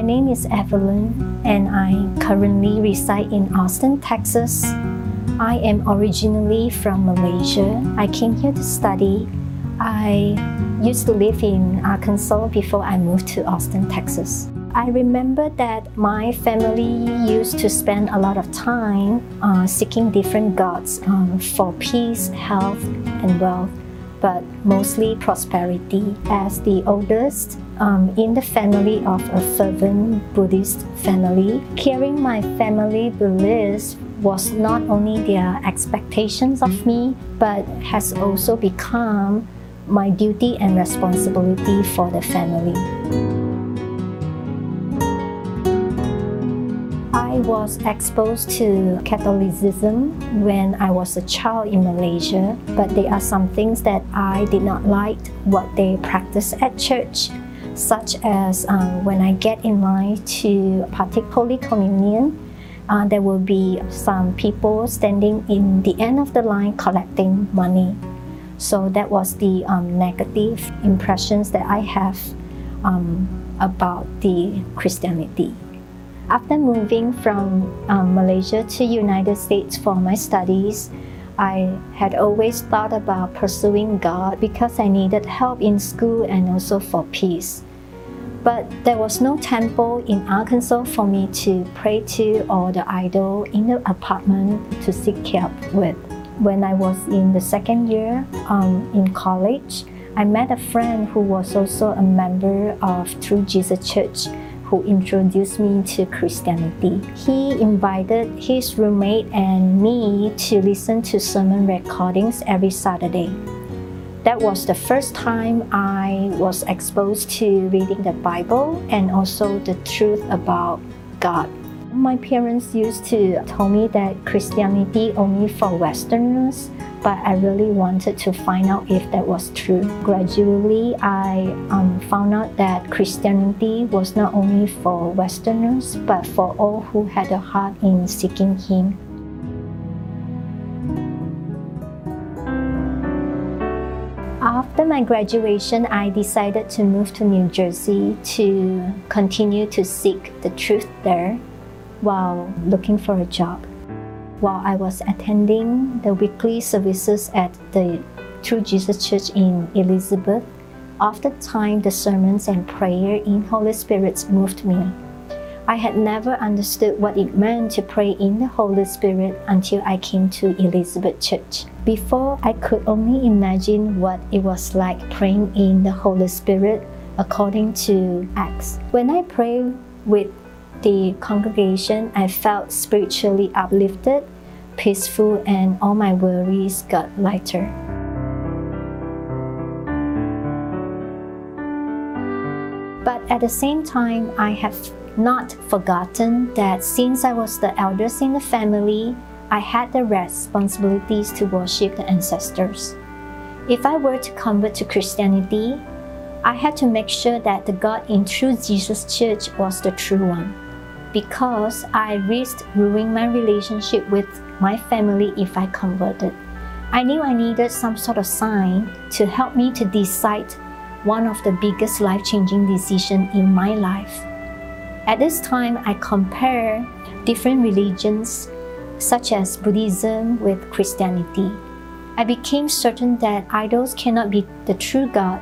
name is Evelyn, and I currently reside in Austin, Texas. I am originally from Malaysia. I came here to study. I used to live in Arkansas before I moved to Austin, Texas. I remember that my family used to spend a lot of time uh, seeking different gods um, for peace, health, and wealth, but mostly prosperity. As the oldest um, in the family of a fervent Buddhist family, carrying my family beliefs was not only their expectations of me, but has also become my duty and responsibility for the family. Was exposed to Catholicism when I was a child in Malaysia, but there are some things that I did not like what they practice at church, such as um, when I get in line to partake Holy Communion, uh, there will be some people standing in the end of the line collecting money. So that was the um, negative impressions that I have um, about the Christianity. After moving from um, Malaysia to United States for my studies, I had always thought about pursuing God because I needed help in school and also for peace. But there was no temple in Arkansas for me to pray to or the idol in the apartment to seek help with. When I was in the second year um, in college, I met a friend who was also a member of True Jesus Church who introduced me to Christianity. He invited his roommate and me to listen to sermon recordings every Saturday. That was the first time I was exposed to reading the Bible and also the truth about God. My parents used to tell me that Christianity only for Westerners but I really wanted to find out if that was true. Gradually, I um, found out that Christianity was not only for Westerners, but for all who had a heart in seeking Him. After my graduation, I decided to move to New Jersey to continue to seek the truth there while looking for a job while I was attending the weekly services at the True Jesus Church in Elizabeth, after time the sermons and prayer in Holy Spirit moved me. I had never understood what it meant to pray in the Holy Spirit until I came to Elizabeth Church. Before, I could only imagine what it was like praying in the Holy Spirit according to Acts. When I pray with the congregation, I felt spiritually uplifted peaceful, and all my worries got lighter. But at the same time, I have not forgotten that since I was the eldest in the family, I had the responsibilities to worship the ancestors. If I were to convert to Christianity, I had to make sure that the God in True Jesus Church was the true one because I risked ruining my relationship with my family if I converted. I knew I needed some sort of sign to help me to decide one of the biggest life changing decisions in my life. At this time, I compare different religions, such as Buddhism, with Christianity. I became certain that idols cannot be the true God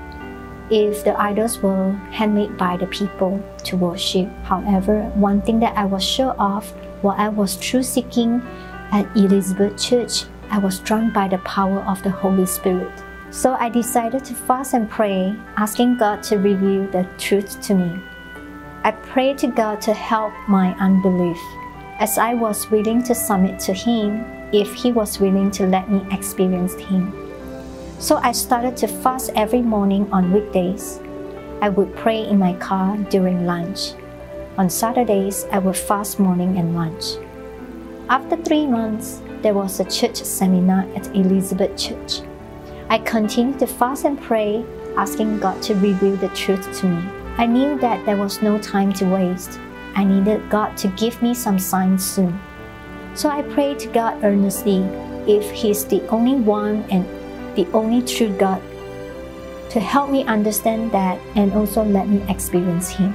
if the idols were handmade by the people to worship. However, one thing that I was sure of while I was true seeking at Elizabeth Church, I was drawn by the power of the Holy Spirit. So I decided to fast and pray, asking God to reveal the truth to me. I prayed to God to help my unbelief, as I was willing to submit to Him if He was willing to let me experience Him. So I started to fast every morning on weekdays. I would pray in my car during lunch. On Saturdays, I would fast morning and lunch. After three months, there was a church seminar at Elizabeth Church. I continued to fast and pray, asking God to reveal the truth to me. I knew that there was no time to waste. I needed God to give me some signs soon. So I prayed to God earnestly if He's the only one and the only true God, to help me understand that and also let me experience Him.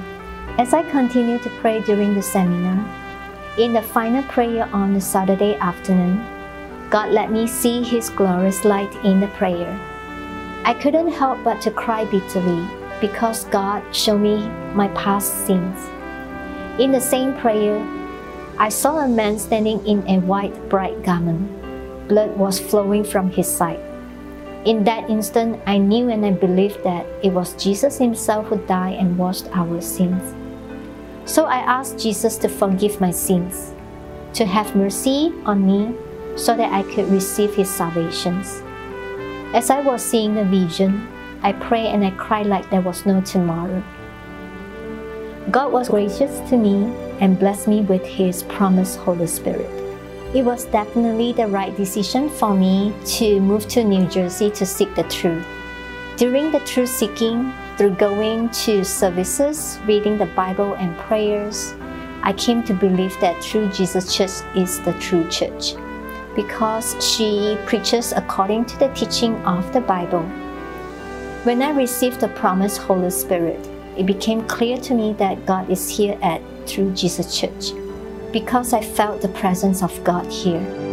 As I continued to pray during the seminar, in the final prayer on the Saturday afternoon, God let me see His glorious light in the prayer. I couldn't help but to cry bitterly because God showed me my past sins. In the same prayer, I saw a man standing in a white, bright garment. Blood was flowing from his side. In that instant, I knew and I believed that it was Jesus Himself who died and washed our sins. So I asked Jesus to forgive my sins, to have mercy on me so that I could receive His salvations. As I was seeing the vision, I prayed and I cried like there was no tomorrow. God was gracious to me and blessed me with His promised Holy Spirit. It was definitely the right decision for me to move to New Jersey to seek the truth. During the truth seeking, through going to services, reading the Bible, and prayers, I came to believe that True Jesus Church is the true church because she preaches according to the teaching of the Bible. When I received the promised Holy Spirit, it became clear to me that God is here at True Jesus Church because I felt the presence of God here.